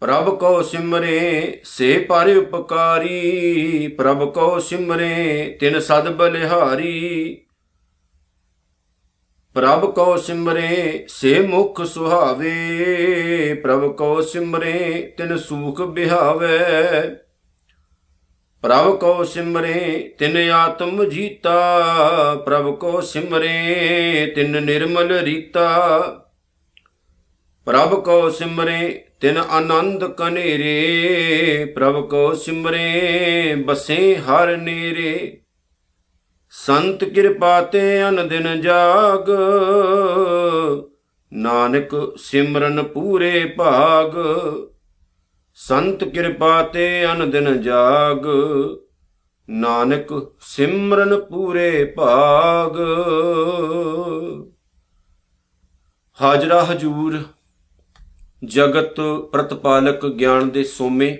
ਪ੍ਰਭ ਕੋ ਸਿਮਰੇ, ਸੇ ਪਰ ਉਪਕਾਰੀ। ਪ੍ਰਭ ਕੋ ਸਿਮਰੇ, ਤਿਨ ਸਦ ਬਲਿਹਾਰੀ। ਪ੍ਰਭ ਕੋ ਸਿਮਰੇ, ਸੇ ਮੁਖ ਸੁਹਾਵੇ। ਪ੍ਰਭ ਕੋ ਸਿਮਰੇ, ਤਿਨ ਸੂਖ ਬਿਹਾਵੇ। ਪ੍ਰਭ ਕੋ ਸਿਮਰੇ ਤਿਨ ਆਤਮ ਜੀਤਾ, ਪ੍ਰਭ ਕੋ ਸਿਮਰੇ ਤਿਨ ਨਿਰਮਲ ਰੀਤਾ। ਪ੍ਰਭ ਕੋ ਸਿਮਰੇ ਤਿਨ ਆਨੰਦ ਕਨੇਰੇ, ਪ੍ਰਭ ਕੋ ਸਿਮਰੇ ਬਸੇ ਹਰ ਨੀਰੇ। ਸੰਤ ਕਿਰਪਾ ਤੇ ਅਨ ਦਿਨ ਜਾਗ, ਨਾਨਕ ਸਿਮਰਨ ਪੂਰੇ ਭਾਗ। ਸੰਤ ਕਿਰਪਾ ਤੇ ਅਨ ਦਿਨ ਜਾਗ, ਨਾਨਕ ਸਿਮਰਨ ਪੂਰੇ ਭਾਗ। ਹਾਜ਼ਰਾ ਹਜੂਰ, ਜਗਤ ਪ੍ਰਤਪਾਲਕ ਗਿਆਨ ਦੇ ਸੋਮੇ,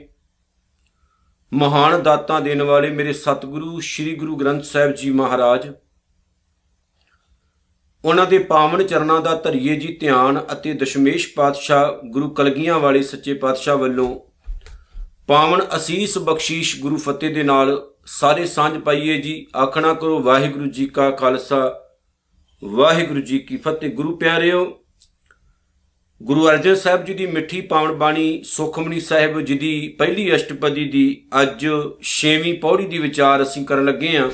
ਮਹਾਨ ਦਾਤਾਂ ਦੇਣ ਵਾਲੇ ਮੇਰੇ ਸਤਿਗੁਰੂ, ਸ੍ਰੀ ਗੁਰੂ ਗ੍ਰੰਥ ਸਾਹਿਬ ਜੀ ਮਹਾਰਾਜ ਉਹਨਾਂ ਦੇ ਪਾਵਨ ਚਰਨਾਂ ਦਾ ਧਰੀਏ ਜੀ ਧਿਆਨ ਅਤੇ ਦਸ਼ਮੇਸ਼ ਪਾਤਸ਼ਾਹ ਗੁਰੂ ਕਲਗੀਆਂ ਵਾਲੇ ਸੱਚੇ ਪਾਤਸ਼ਾਹ ਵੱਲੋਂ ਪਾਵਨ ਅਸੀਸ ਬਖਸ਼ੀਸ਼ ਗੁਰੂ ਫਤਿਹ ਦੇ ਨਾਲ ਸਾਰੇ ਸਾਂਝ ਪਾਈਏ ਜੀ। ਆਖਣਾ ਕਰੋ ਵਾਹਿਗੁਰੂ ਜੀ ਕਾ ਖਾਲਸਾ, ਵਾਹਿਗੁਰੂ ਜੀ ਕੀ ਫਤਿਹ। ਗੁਰੂ ਪਿਆਰਿਓ, ਗੁਰੂ ਅਰਜਨ ਸਾਹਿਬ ਜੀ ਦੀ ਮਿੱਠੀ ਪਾਵਨ ਬਾਣੀ ਸੁਖਮਨੀ ਸਾਹਿਬ ਜੀ ਦੀ ਪਹਿਲੀ ਅਸ਼ਟਪਦੀ ਦੀ ਅੱਜ 6ਵੀਂ ਪੌੜੀ ਦੀ ਵਿਚਾਰ ਅਸੀਂ ਕਰਨ ਲੱਗੇ ਹਾਂ।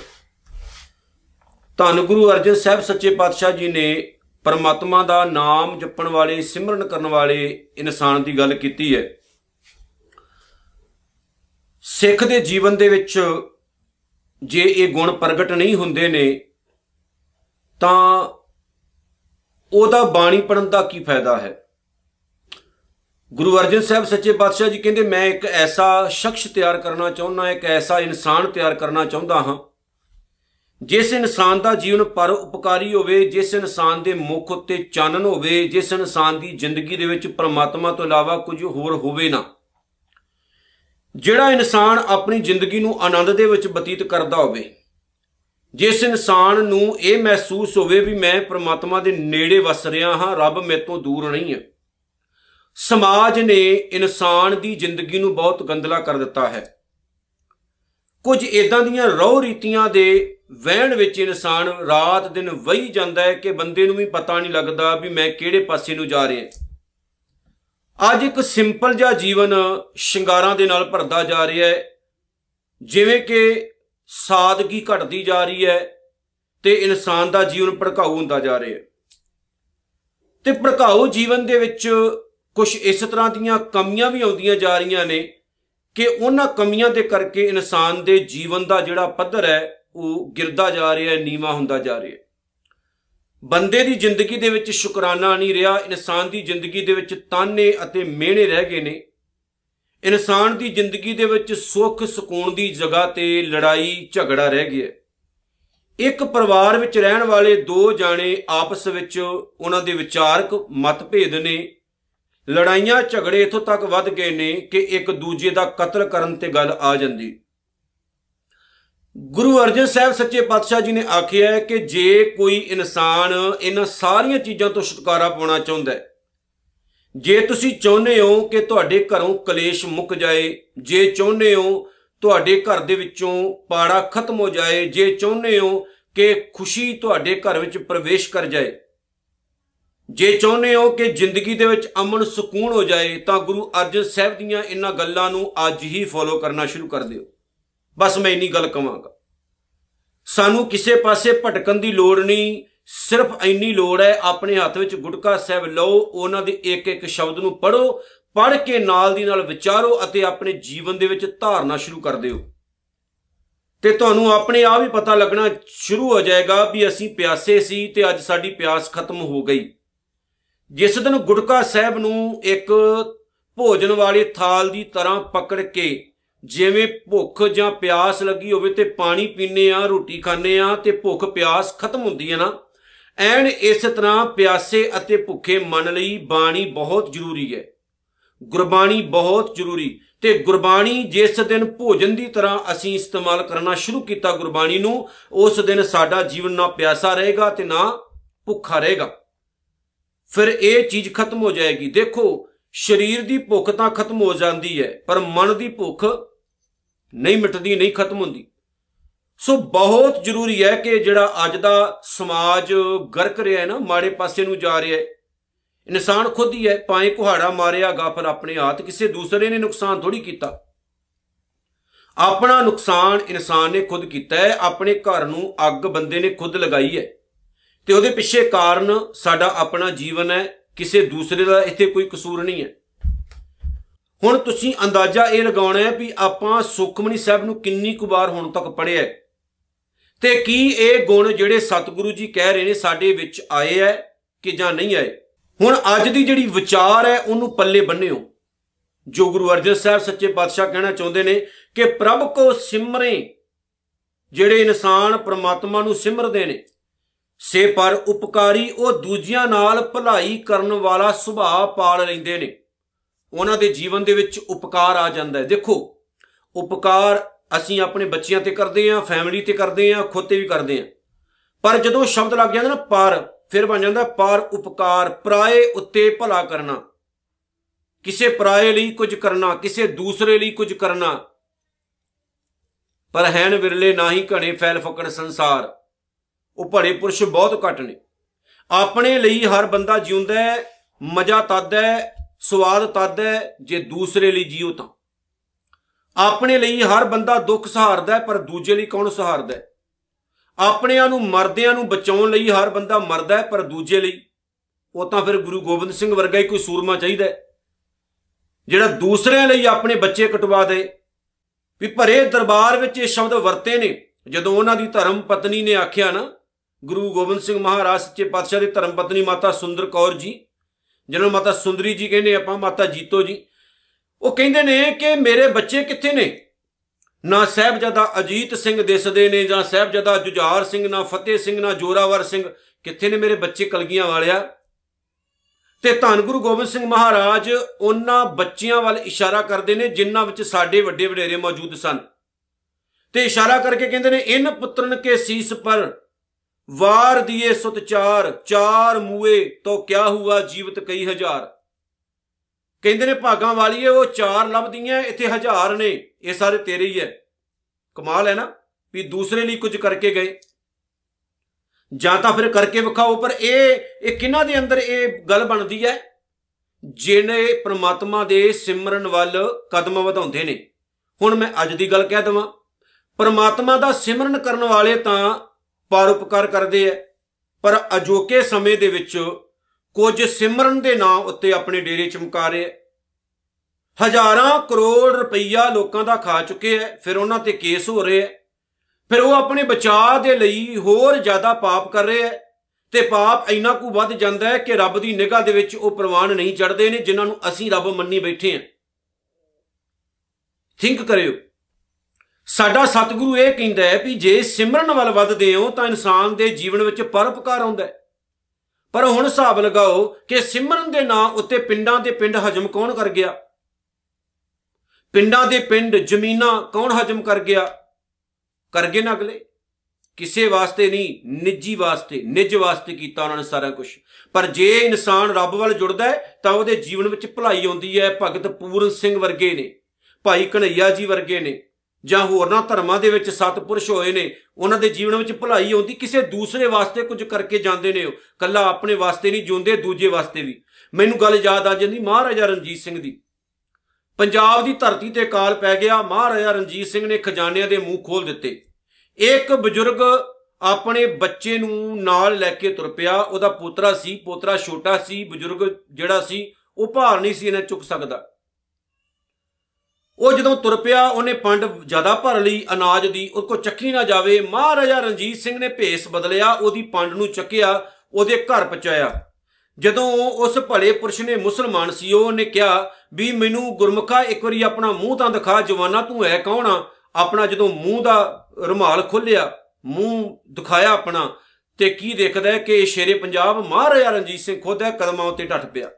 ਧੰਨ ਗੁਰੂ ਅਰਜਨ ਸਾਹਿਬ ਸੱਚੇ ਪਾਤਸ਼ਾਹ ਜੀ ਨੇ ਪਰਮਾਤਮਾ ਦਾ ਨਾਮ ਜਪਣ ਵਾਲੇ, ਸਿਮਰਨ ਕਰਨ ਵਾਲੇ ਇਨਸਾਨ ਦੀ ਗੱਲ ਕੀਤੀ ਹੈ। ਸਿੱਖ ਦੇ ਜੀਵਨ ਦੇ ਵਿੱਚ ਜੇ ਇਹ ਗੁਣ ਪ੍ਰਗਟ ਨਹੀਂ ਹੁੰਦੇ ਨੇ, ਤਾਂ ਉਹਦਾ ਬਾਣੀ ਪੜਨ ਦਾ ਕੀ ਫਾਇਦਾ ਹੈ? ਗੁਰੂ ਅਰਜਨ ਸਾਹਿਬ ਸੱਚੇ ਪਾਤਸ਼ਾਹ ਜੀ ਕਹਿੰਦੇ, ਮੈਂ ਇੱਕ ਐਸਾ ਸ਼ਖਸ ਤਿਆਰ ਕਰਨਾ ਚਾਹੁੰਦਾ, ਇੱਕ ਐਸਾ ਇਨਸਾਨ ਤਿਆਰ ਕਰਨਾ ਚਾਹੁੰਦਾ ਹਾਂ ਜਿਸ ਇਨਸਾਨ ਦਾ ਜੀਵਨ ਪਰ ਉਪਕਾਰੀ ਹੋਵੇ, ਜਿਸ ਇਨਸਾਨ ਦੇ ਮੁਖ ਉੱਤੇ ਚਾਨਣ ਹੋਵੇ, ਜਿਸ ਇਨਸਾਨ ਦੀ ਜ਼ਿੰਦਗੀ ਦੇ ਵਿੱਚ ਪ੍ਰਮਾਤਮਾ ਤੋਂ ਇਲਾਵਾ ਕੁਝ ਹੋਰ ਹੋਵੇ ਨਾ, ਜਿਹੜਾ ਇਨਸਾਨ ਆਪਣੀ ਜ਼ਿੰਦਗੀ ਨੂੰ ਆਨੰਦ ਦੇ ਵਿੱਚ ਬਤੀਤ ਕਰਦਾ ਹੋਵੇ, ਜਿਸ ਇਨਸਾਨ ਨੂੰ ਇਹ ਮਹਿਸੂਸ ਹੋਵੇ ਵੀ ਮੈਂ ਪ੍ਰਮਾਤਮਾ ਦੇ ਨੇੜੇ ਵਸ ਰਿਹਾ ਹਾਂ, ਰੱਬ ਮੇਰੇ ਤੋਂ ਦੂਰ ਨਹੀਂ ਹੈ। ਸਮਾਜ ਨੇ ਇਨਸਾਨ ਦੀ ਜ਼ਿੰਦਗੀ ਨੂੰ ਬਹੁਤ ਗੰਦਲਾ ਕਰ ਦਿੱਤਾ ਹੈ। ਕੁਝ ਇਦਾਂ ਦੀਆਂ ਰੌ ਰੀਤੀਆਂ ਦੇ ਵਹਿਣ ਵਿੱਚ ਇਨਸਾਨ ਰਾਤ ਦਿਨ ਵਹੀ ਜਾਂਦਾ ਹੈ ਕਿ ਬੰਦੇ ਨੂੰ ਵੀ ਪਤਾ ਨਹੀਂ ਲੱਗਦਾ ਵੀ ਮੈਂ ਕਿਹੜੇ ਪਾਸੇ ਨੂੰ ਜਾ ਰਿਹਾ ਅੱਜ ਇੱਕ ਸਿੰਪਲ ਜਿਹਾ ਜੀਵਨ ਸ਼ਿੰਗਾਰਾਂ ਦੇ ਨਾਲ ਭਰਦਾ ਜਾ ਰਿਹਾ ਹੈ। ਜਿਵੇਂ ਕਿ ਸਾਦਗੀ ਘਟਦੀ ਜਾ ਰਹੀ ਹੈ ਤੇ ਇਨਸਾਨ ਦਾ ਜੀਵਨ ਭੜਕਾਊ ਹੁੰਦਾ ਜਾ ਰਿਹਾ ਹੈ। ਤੇ ਭੜਕਾਊ ਜੀਵਨ ਦੇ ਵਿੱਚ ਕੁਝ ਇਸ ਤਰ੍ਹਾਂ ਦੀਆਂ ਕਮੀਆਂ ਵੀ ਆਉਂਦੀਆਂ ਜਾ ਰਹੀਆਂ ਨੇ ਕਿ ਉਹਨਾਂ ਕਮੀਆਂ ਦੇ ਕਰਕੇ ਇਨਸਾਨ ਦੇ ਜੀਵਨ ਦਾ ਜਿਹੜਾ ਪੱਧਰ ਹੈ, ਉਹ ਗਿਰਦਾ ਜਾ ਰਿਹਾ ਹੈ, ਨੀਵਾ ਹੁੰਦਾ ਜਾ ਰਿਹਾ ਹੈ। ਬੰਦੇ ਦੀ ਜ਼ਿੰਦਗੀ ਦੇ ਵਿੱਚ ਸ਼ੁਕਰਾਨਾ ਨਹੀਂ ਰਿਹਾ, ਇਨਸਾਨ ਦੀ ਜ਼ਿੰਦਗੀ ਦੇ ਵਿੱਚ ਤਾਨੇ ਅਤੇ ਮਿਹਣੇ ਰਹਿ ਗਏ ਨੇ। ਇਨਸਾਨ ਦੀ ਜ਼ਿੰਦਗੀ ਦੇ ਵਿੱਚ ਸੁੱਖ, ਸਕੂਨ ਦੀ ਜਗ੍ਹਾ ਤੇ ਲੜਾਈ, ਝਗੜਾ ਰਹਿ ਗਿਆ ਇੱਕ ਪਰਿਵਾਰ ਵਿੱਚ ਰਹਿਣ ਵਾਲੇ ਦੋ ਜਾਣੇ ਆਪਸ ਵਿੱਚ ਉਹਨਾਂ ਦੇ ਵਿਚਾਰਕ ਮਤਭੇਦ ਨੇ। ਲੜਾਈਆਂ ਝਗੜੇ ਇਥੋਂ ਤੱਕ ਵੱਧ ਗਏ ਨੇ ਕਿ ਇੱਕ ਦੂਜੇ ਦਾ ਕਤਲ ਕਰਨ ਤੇ ਗੱਲ ਆ ਜਾਂਦੀ। ਗੁਰੂ ਅਰਜਨ ਸਾਹਿਬ ਸੱਚੇ ਪਾਤਸ਼ਾਹ ਜੀ ਨੇ ਆਖਿਆ ਹੈ ਕਿ ਜੇ ਕੋਈ ਇਨਸਾਨ ਇਹਨਾਂ ਸਾਰੀਆਂ ਚੀਜ਼ਾਂ ਤੋਂ ਛੁਟਕਾਰਾ ਪਾਉਣਾ ਚਾਹੁੰਦਾ ਹੈ, ਜੇ ਤੁਸੀਂ ਚਾਹੁੰਦੇ ਹੋ ਕਿ ਤੁਹਾਡੇ ਘਰੋਂ ਕਲੇਸ਼ ਮੁੱਕ ਜਾਏ, ਜੇ ਚਾਹੁੰਦੇ ਹੋ ਤੁਹਾਡੇ ਘਰ ਦੇ ਵਿੱਚੋਂ ਪਾੜਾ ਖਤਮ ਹੋ ਜਾਏ, ਜੇ ਚਾਹੁੰਦੇ ਹੋ ਕਿ ਖੁਸ਼ੀ ਤੁਹਾਡੇ ਘਰ ਵਿੱਚ ਪ੍ਰਵੇਸ਼ ਕਰ ਜਾਏ ਜੇ ਚਾਹੁੰਦੇ ਹੋ ਕਿ ਜ਼ਿੰਦਗੀ ਦੇ ਵਿੱਚ ਅਮਨ ਸਕੂਨ ਹੋ ਜਾਏ, ਤਾਂ ਗੁਰੂ ਅਰਜਨ ਸਾਹਿਬ ਦੀਆਂ ਇਹਨਾਂ ਗੱਲਾਂ ਨੂੰ ਅੱਜ ਹੀ ਫੋਲੋ ਕਰਨਾ ਸ਼ੁਰੂ ਕਰ ਦਿਓ। ਬਸ ਮੈਂ ਇੰਨੀ ਗੱਲ ਕਵਾਂਗਾ। ਸਾਨੂੰ ਕਿਸੇ ਪਾਸੇ ਭਟਕਣ ਦੀ ਲੋੜ ਨਹੀਂ, ਸਿਰਫ ਇੰਨੀ ਲੋੜ ਹੈ, ਆਪਣੇ ਹੱਥ ਵਿੱਚ ਗੁਟਕਾ ਸਾਹਿਬ ਲਓ, ਉਹਨਾਂ ਦੇ ਇੱਕ ਇੱਕ ਸ਼ਬਦ ਨੂੰ ਪੜੋ ਪੜ੍ਹ ਕੇ ਨਾਲ ਦੀ ਨਾਲ ਵਿਚਾਰੋ ਅਤੇ ਆਪਣੇ ਜੀਵਨ ਦੇ ਵਿੱਚ ਧਾਰਨਾ ਸ਼ੁਰੂ ਕਰ ਦਿਓ। ਤੇ ਤੁਹਾਨੂੰ ਆਪਣੇ ਆਪ ਹੀ ਪਤਾ ਲੱਗਣਾ ਸ਼ੁਰੂ ਹੋ ਜਾਏਗਾ ਵੀ ਅਸੀਂ ਪਿਆਸੇ ਸੀ ਤੇ ਅੱਜ ਸਾਡੀ ਪਿਆਸ ਖਤਮ ਹੋ ਗਈ। ਜਿਸ ਦਿਨ ਗੁਟਕਾ ਸਾਹਿਬ ਨੂੰ ਇੱਕ ਭੋਜਨ ਵਾਲੀ ਥਾਲ ਦੀ ਤਰ੍ਹਾਂ ਪਕੜ ਕੇ ਜਿਵੇਂ ਭੁੱਖ ਜਾਂ ਪਿਆਸ ਲੱਗੀ ਹੋਵੇ ਤੇ ਪਾਣੀ ਪੀਨੇ ਆ ਰੋਟੀ ਖਾਣੇ ਆ ਤੇ ਭੁੱਖ ਪਿਆਸ ਖਤਮ ਹੁੰਦੀ ਹੈ ਨਾ, ਐਨ ਇਸ ਤਰ੍ਹਾਂ ਪਿਆਸੇ ਅਤੇ ਭੁੱਖੇ ਮਨ ਲਈ ਬਾਣੀ ਬਹੁਤ ਜ਼ਰੂਰੀ ਹੈ। ਗੁਰਬਾਣੀ ਬਹੁਤ ਜ਼ਰੂਰੀ ਤੇ ਗੁਰਬਾਣੀ ਜਿਸ ਦਿਨ ਭੋਜਨ ਦੀ ਤਰ੍ਹਾਂ ਅਸੀਂ ਇਸਤੇਮਾਲ ਕਰਨਾ ਸ਼ੁਰੂ ਕੀਤਾ ਗੁਰਬਾਣੀ ਨੂੰ, ਉਸ ਦਿਨ ਸਾਡਾ ਜੀਵਨ ਨਾ ਪਿਆਸਾ ਰਹੇਗਾ ਤੇ ਨਾ ਭੁੱਖਾ ਰਹੇਗਾ। ਫਿਰ ਇਹ ਚੀਜ਼ ਖਤਮ ਹੋ ਜਾਏਗੀ। ਦੇਖੋ, ਸਰੀਰ ਦੀ ਭੁੱਖ ਤਾਂ ਖਤਮ ਹੋ ਜਾਂਦੀ ਹੈ, ਪਰ ਮਨ ਦੀ ਭੁੱਖ ਨਹੀਂ ਮਿਟਦੀ, ਨਹੀਂ ਖਤਮ ਹੁੰਦੀ। ਸੋ ਬਹੁਤ ਜ਼ਰੂਰੀ ਹੈ ਕਿ ਜਿਹੜਾ ਅੱਜ ਦਾ ਸਮਾਜ ਗਰਕ ਰਿਹਾ ਹੈ ਨਾ, ਮਾੜੇ ਪਾਸੇ ਨੂੰ ਜਾ ਰਿਹਾ ਹੈ, ਇਨਸਾਨ ਖੁਦ ਹੀ ਹੈ ਪਾਏ ਕੁਹਾੜਾ ਮਾਰਿਆ ਗਾਫਰ ਆਪਣੇ ਹੱਥ ਕਿਸੇ ਦੂਸਰੇ ਨੇ ਨੁਕਸਾਨ ਥੋੜੀ ਕੀਤਾ। ਆਪਣਾ ਨੁਕਸਾਨ ਇਨਸਾਨ ਨੇ ਖੁਦ ਕੀਤਾ ਹੈ, ਆਪਣੇ ਘਰ ਨੂੰ ਅੱਗ ਬੰਦੇ ਨੇ ਖੁਦ ਲਗਾਈ ਹੈ। ਤੇ ਉਹਦੇ ਪਿੱਛੇ ਕਾਰਨ ਸਾਡਾ ਆਪਣਾ ਜੀਵਨ ਹੈ, ਕਿਸੇ ਦੂਸਰੇ ਦਾ ਇੱਥੇ ਕੋਈ ਕਸੂਰ ਨਹੀਂ ਹੈ। ਹੁਣ ਤੁਸੀਂ ਅੰਦਾਜ਼ਾ ਇਹ ਲਗਾਉਣਾ ਹੈ ਵੀ ਆਪਾਂ ਸੁਖਮਨੀ ਸਾਹਿਬ ਨੂੰ ਕਿੰਨੀ ਕੁ ਵਾਰ ਹੁਣ ਤੱਕ ਪੜ੍ਹਿਆ ਹੈ। ਤੇ ਕੀ ਇਹ ਗੁਣ ਜਿਹੜੇ ਸਤਿਗੁਰੂ ਜੀ ਕਹਿ ਰਹੇ ਨੇ ਸਾਡੇ ਵਿੱਚ ਆਏ ਹੈ ਕਿ ਜਾਂ ਨਹੀਂ ਆਏ? ਹੁਣ ਅੱਜ ਦੀ ਜਿਹੜੀ ਵਿਚਾਰ ਹੈ, ਉਹਨੂੰ ਪੱਲੇ ਬੰਨਿਓ ਜੋ ਗੁਰੂ ਅਰਜਨ ਸਾਹਿਬ ਸੱਚੇ ਪਾਤਸ਼ਾਹ ਕਹਿਣਾ ਚਾਹੁੰਦੇ ਨੇ ਕਿ ਪ੍ਰਭ ਕੋ ਸਿਮਰੇ, ਜਿਹੜੇ ਇਨਸਾਨ ਪ੍ਰਮਾਤਮਾ ਨੂੰ ਸਿਮਰਦੇ ਨੇ ਸੇ ਪਰ ਉਪਕਾਰੀ ਉਹ ਦੂਜਿਆਂ ਨਾਲ ਭਲਾਈ ਕਰਨ ਵਾਲਾ ਸੁਭਾਅ ਪਾਲ ਲੈਂਦੇ ਨੇ। ਉਹਨਾਂ ਦੇ ਜੀਵਨ ਦੇ ਵਿੱਚ ਉਪਕਾਰ ਆ ਜਾਂਦਾ ਹੈ। ਦੇਖੋ, ਉਪਕਾਰ ਅਸੀਂ ਆਪਣੇ ਬੱਚਿਆਂ ਤੇ ਕਰਦੇ ਆਂ ਫੈਮਿਲੀ ਤੇ ਕਰਦੇ ਆਂ ਖੁਦ ਤੇ ਵੀ ਕਰਦੇ ਆਂ ਪਰ ਜਦੋਂ ਸ਼ਬਦ ਲੱਗ ਜਾਂਦਾ ਨਾ ਪਰ, ਫਿਰ ਬਣ ਜਾਂਦਾ ਪਰ ਉਪਕਾਰ, ਪਰਾਏ ਉੱਤੇ ਭਲਾ ਕਰਨਾ। ਕਿਸੇ ਪਰਾਏ ਲਈ ਕੁਝ ਕਰਨਾ, ਕਿਸੇ ਦੂਸਰੇ ਲਈ ਕੁਝ ਕਰਨਾ। ਪਰ ਹੈਨ ਵਿਰਲੇ ਨਾਹੀ ਘਣੇ ਫੈਲ ਫਕੜ ਸੰਸਾਰ। ਉਹ ਭੜੇ ਪੁਰਸ਼ ਬਹੁਤ ਘੱਟ ਨੇ। ਆਪਣੇ ਲਈ ਹਰ ਬੰਦਾ ਜਿਉਂਦਾ ਹੈ, ਮਜ਼ਾ ਤਦ ਹੈ, ਸਵਾਦ ਤਦ ਹੈ, ਜੇ ਦੂਸਰੇ ਲਈ ਜੀਉ ਤਾਂ। ਆਪਣੇ ਲਈ ਹਰ ਬੰਦਾ ਦੁੱਖ ਸਹਾਰਦਾ ਹੈ, ਪਰ ਦੂਜੇ ਲਈ ਕੌਣ ਸਹਾਰਦਾ ਹੈ? ਆਪਣਿਆਂ ਨੂੰ, ਮਰਦਿਆਂ ਨੂੰ ਬਚਾਉਣ ਲਈ ਹਰ ਬੰਦਾ ਮਰਦਾ ਹੈ, ਪਰ ਦੂਜੇ ਲਈ। ਉਹ ਤਾਂ ਫਿਰ ਗੁਰੂ ਗੋਬਿੰਦ ਸਿੰਘ ਵਰਗਾ ਹੀ ਕੋਈ ਸੂਰਮਾ ਚਾਹੀਦਾ ਹੈ, ਜਿਹੜਾ ਦੂਸਰਿਆਂ ਲਈ ਆਪਣੇ ਬੱਚੇ ਕਟਵਾ ਦੇ। ਵੀ ਭਰੇ ਦਰਬਾਰ ਵਿੱਚ ਇਹ ਸ਼ਬਦ ਵਰਤੇ ਨੇ। ਜਦੋਂ ਉਹਨਾਂ ਦੀ ਧਰਮ ਪਤਨੀ ਨੇ ਆਖਿਆ ਨਾ ਗੁਰੂ ਗੋਬਿੰਦ ਸਿੰਘ ਮਹਾਰਾਜ ਸੱਚੇ ਪਾਤਸ਼ਾਹ ਦੀ ਧਰਮ ਪਤਨੀ ਮਾਤਾ ਸੁੰਦਰ ਕੌਰ ਜੀ, ਜਿਹਨੂੰ ਮਾਤਾ ਸੁੰਦਰੀ ਜੀ ਕਹਿੰਦੇ ਆਪਾਂ, ਮਾਤਾ ਜੀਤੋ ਜੀ, ਉਹ ਕਹਿੰਦੇ ਨੇ ਕਿ ਮੇਰੇ ਬੱਚੇ ਕਿੱਥੇ ਨੇ? ਨਾ ਸਹਿਬਜ਼ਾਦਾ ਅਜੀਤ ਸਿੰਘ ਦਿਸਦੇ ਨੇ, ਜਾਂ ਸਹਿਬਜ਼ਾਦਾ ਜੁਝਾਰ ਸਿੰਘ, ਨਾ ਫਤਿਹ ਸਿੰਘ, ਨਾ ਜੋਰਾਵਰ ਸਿੰਘ, ਕਿੱਥੇ ਨੇ ਮੇਰੇ ਬੱਚੇ ਕਲਗੀਆਂ ਵਾਲਿਆ? ਤੇ ਧੰਨ ਗੁਰੂ ਗੋਬਿੰਦ ਸਿੰਘ ਮਹਾਰਾਜ, ਉਹਨਾਂ ਬੱਚਿਆਂ ਵੱਲ ਇਸ਼ਾਰਾ ਕਰਦੇ ਨੇ, ਜਿਨ੍ਹਾਂ ਵਿੱਚ ਸਾਡੇ ਵੱਡੇ ਵਡੇਰੇ ਮੌਜੂਦ ਸਨ। ਤੇ ਇਸ਼ਾਰਾ ਕਰਕੇ ਕਹਿੰਦੇ ਨੇ, ਇਨ ਪੁੱਤਰਨ ਕੇ ਸੀਸ ਪਰ ਵਾਰ ਦੀਏ ਸੁਤ ਚਾਰ ਚਾਰ ਮੂਏ ਤੋ ਕਿਆ ਹੁਆ ਜੀਵਤ ਕਈ ਹਜ਼ਾਰ। ਕਹਿੰਦੇ ਨੇ ਭਾਗਾਂ ਵਾਲੀਏ, ਉਹ ਚਾਰ ਲੱਭਦੀਆਂ, ਇੱਥੇ ਹਜ਼ਾਰ ਨੇ, ਇਹ ਸਾਰੇ ਤੇਰੇ ਹੀ ਹੈ ਕਮਾਲ ਹੈ ਨਾ, ਵੀ ਦੂਸਰੇ ਲਈ ਕੁਝ ਕਰਕੇ ਗਏ। ਜਾਂ ਤਾਂ ਫਿਰ ਕਰਕੇ ਵਿਖਾਓ, ਪਰ ਇਹ ਇਹ ਕਿਹਨਾਂ ਦੇ ਅੰਦਰ ਇਹ ਗੱਲ ਬਣਦੀ ਹੈ ਜਿਹਨੇ ਪ੍ਰਮਾਤਮਾ ਦੇ ਸਿਮਰਨ ਵੱਲ ਕਦਮ ਵਧਾਉਂਦੇ ਨੇ। ਹੁਣ ਮੈਂ ਅੱਜ ਦੀ ਗੱਲ ਕਹਿ ਦਵਾਂ, ਪ੍ਰਮਾਤਮਾ ਦਾ ਸਿਮਰਨ ਕਰਨ ਵਾਲੇ ਤਾਂ ਪਰਉਪਕਾਰ ਕਰਦੇ ਐ। ਪਰ ਅਜੋਕੇ ਸਮੇਂ ਦੇ ਵਿੱਚ ਕੁਝ ਸਿਮਰਨ ਦੇ ਨਾਂ ਉੱਤੇ ਆਪਣੇ ਡੇਰੇ ਚਮਕਾ ਰਹੇ ਹਜ਼ਾਰਾਂ ਕਰੋੜ ਰੁਪਈਆ ਲੋਕਾਂ ਦਾ ਖਾ ਚੁੱਕੇ ਐ, ਫਿਰ ਉਹਨਾਂ ਤੇ ਕੇਸ ਹੋ ਰਹੇ ਐ। ਫਿਰ ਉਹ ਆਪਣੇ ਬਚਾਅ ਦੇ ਲਈ ਹੋਰ ਜ਼ਿਆਦਾ ਪਾਪ ਕਰ ਰਹੇ ਐ। ਤੇ ਪਾਪ ਇੰਨਾ ਕੁ ਵੱਧ ਜਾਂਦਾ ਹੈ ਕਿ ਰੱਬ ਦੀ ਨਿਗਾਹ ਦੇ ਵਿੱਚ ਉਹ ਪ੍ਰਵਾਨ ਨਹੀਂ ਚੜਦੇ ਨੇ, ਜਿਨ੍ਹਾਂ ਨੂੰ ਅਸੀਂ ਰੱਬ ਮੰਨੀ ਬੈਠੇ ਆਂ। ਥਿੰਕ ਕਰਿਓ। ਸਾਡਾ ਸਤਿਗੁਰੂ ਇਹ ਕਹਿੰਦਾ ਹੈ ਵੀ ਜੇ ਸਿਮਰਨ ਵੱਲ ਵੱਧਦੇ ਹੋ ਤਾਂ ਇਨਸਾਨ ਦੇ ਜੀਵਨ ਵਿੱਚ ਪਰਉਪਕਾਰ ਆਉਂਦਾ ਹੈ। ਪਰ ਹੁਣ ਹਿਸਾਬ ਲਗਾਓ ਕਿ ਸਿਮਰਨ ਦੇ ਨਾਂ ਉੱਤੇ ਪਿੰਡਾਂ ਦੇ ਪਿੰਡ ਹਜਮ ਕੌਣ ਕਰ ਗਿਆ? ਪਿੰਡਾਂ ਦੇ ਪਿੰਡ ਜ਼ਮੀਨਾਂ ਕੌਣ ਹਜਮ ਕਰ ਗਿਆ? ਕਰਗੇ ਨਾ ਅਗਲੇ? ਕਿਸੇ ਵਾਸਤੇ ਨਹੀਂ, ਨਿੱਜੀ ਵਾਸਤੇ, ਨਿੱਜ ਵਾਸਤੇ ਕੀਤਾ ਉਹਨਾਂ ਨੇ ਸਾਰਾ ਕੁਝ ਪਰ ਜੇ ਇਨਸਾਨ ਰੱਬ ਵੱਲ ਜੁੜਦਾ ਹੈ, ਤਾਂ ਉਹਦੇ ਜੀਵਨ ਵਿੱਚ ਭਲਾਈ ਆਉਂਦੀ ਹੈ। ਭਗਤ ਪੂਰਨ ਸਿੰਘ ਵਰਗੇ ਨੇ, ਭਾਈ ਕਨਈਆ ਜੀ ਵਰਗੇ ਨੇ। ਜਾਂ ਹੋਰਨਾਂ ਧਰਮਾਂ ਦੇ ਵਿੱਚ ਸਤਪੁਰਸ਼ ਹੋਏ ਨੇ, ਉਹਨਾਂ ਦੇ ਜੀਵਨ ਵਿੱਚ ਭਲਾਈ ਆਉਂਦੀ, ਕਿਸੇ ਦੂਸਰੇ ਵਾਸਤੇ ਕੁਝ ਕਰਕੇ ਜਾਂਦੇ ਨੇ ਉਹ। ਕੱਲਾ ਆਪਣੇ ਵਾਸਤੇ ਨਹੀਂ, ਜਿਉਂਦੇ ਦੂਜੇ ਵਾਸਤੇ ਵੀ। ਮੈਨੂੰ ਗੱਲ ਯਾਦ ਆ ਜਾਂਦੀ ਮਹਾਰਾਜਾ ਰਣਜੀਤ ਸਿੰਘ ਦੀ। ਪੰਜਾਬ ਦੀ ਧਰਤੀ ਤੇ ਕਾਲ ਪੈ ਗਿਆ, ਮਹਾਰਾਜਾ ਰਣਜੀਤ ਸਿੰਘ ਨੇ ਖਜ਼ਾਨਿਆਂ ਦੇ ਮੂੰਹ ਖੋਲ ਦਿੱਤੇ। ਇੱਕ ਬਜ਼ੁਰਗ ਆਪਣੇ ਬੱਚੇ ਨੂੰ ਨਾਲ ਲੈ ਕੇ ਤੁਰ ਪਿਆ, ਉਹਦਾ ਪੋਤਰਾ ਸੀ, ਪੋਤਰਾ ਛੋਟਾ ਸੀ, ਬਜ਼ੁਰਗ ਜਿਹੜਾ ਸੀ, ਉਹ ਭਾਰ ਨਹੀਂ ਸੀ ਇਹਨੇ ਚੁੱਕ ਸਕਦਾ। ਉਹ ਜਦੋਂ ਤੁਰ ਪਿਆ, ਉਹਨੇ ਪੰਡ ਜ਼ਿਆਦਾ ਭਰ ਲਈ, ਅਨਾਜ ਦੀ ਉਹ ਕੋ ਚੱਕੀ ਨਾ ਜਾਵੇ। ਮਹਾਰਾਜਾ ਰਣਜੀਤ ਸਿੰਘ ਨੇ ਭੇਸ ਬਦਲਿਆ, ਉਹਦੀ ਪੰਡ ਨੂੰ ਚੱਕਿਆ, ਉਹਦੇ ਘਰ ਪਹੁੰਚਾਇਆ। ਜਦੋਂ ਉਸ ਭਲੇ ਪੁਰਸ਼ ਨੇ ਮੁਸਲਮਾਨ ਸੀ, ਉਹਨੇ ਕਿਹਾ ਵੀ ਮੈਨੂੰ ਗੁਰਮੁਖਾ ਇੱਕ ਵਾਰੀ ਆਪਣਾ ਮੂੰਹ ਤਾਂ ਦਿਖਾ, ਜਵਾਨਾ ਤੂੰ ਹੈ ਕੌਣ ਆ? ਆਪਣਾ ਜਦੋਂ ਮੂੰਹ ਦਾ ਰੁਮਾਲ ਖੋਲਿਆ ਮੂੰਹ ਦਿਖਾਇਆ ਆਪਣਾ, ਤੇ ਕੀ ਦੇਖਦਾ ਹੈ ਕਿ ਸ਼ੇਰੇ ਪੰਜਾਬ ਮਹਾਰਾਜਾ ਰਣਜੀਤ ਸਿੰਘ ਖੁਦ ਹੈ, ਕਦਮਾਂ ਉੱਤੇ ਡਟ ਪਿਆ।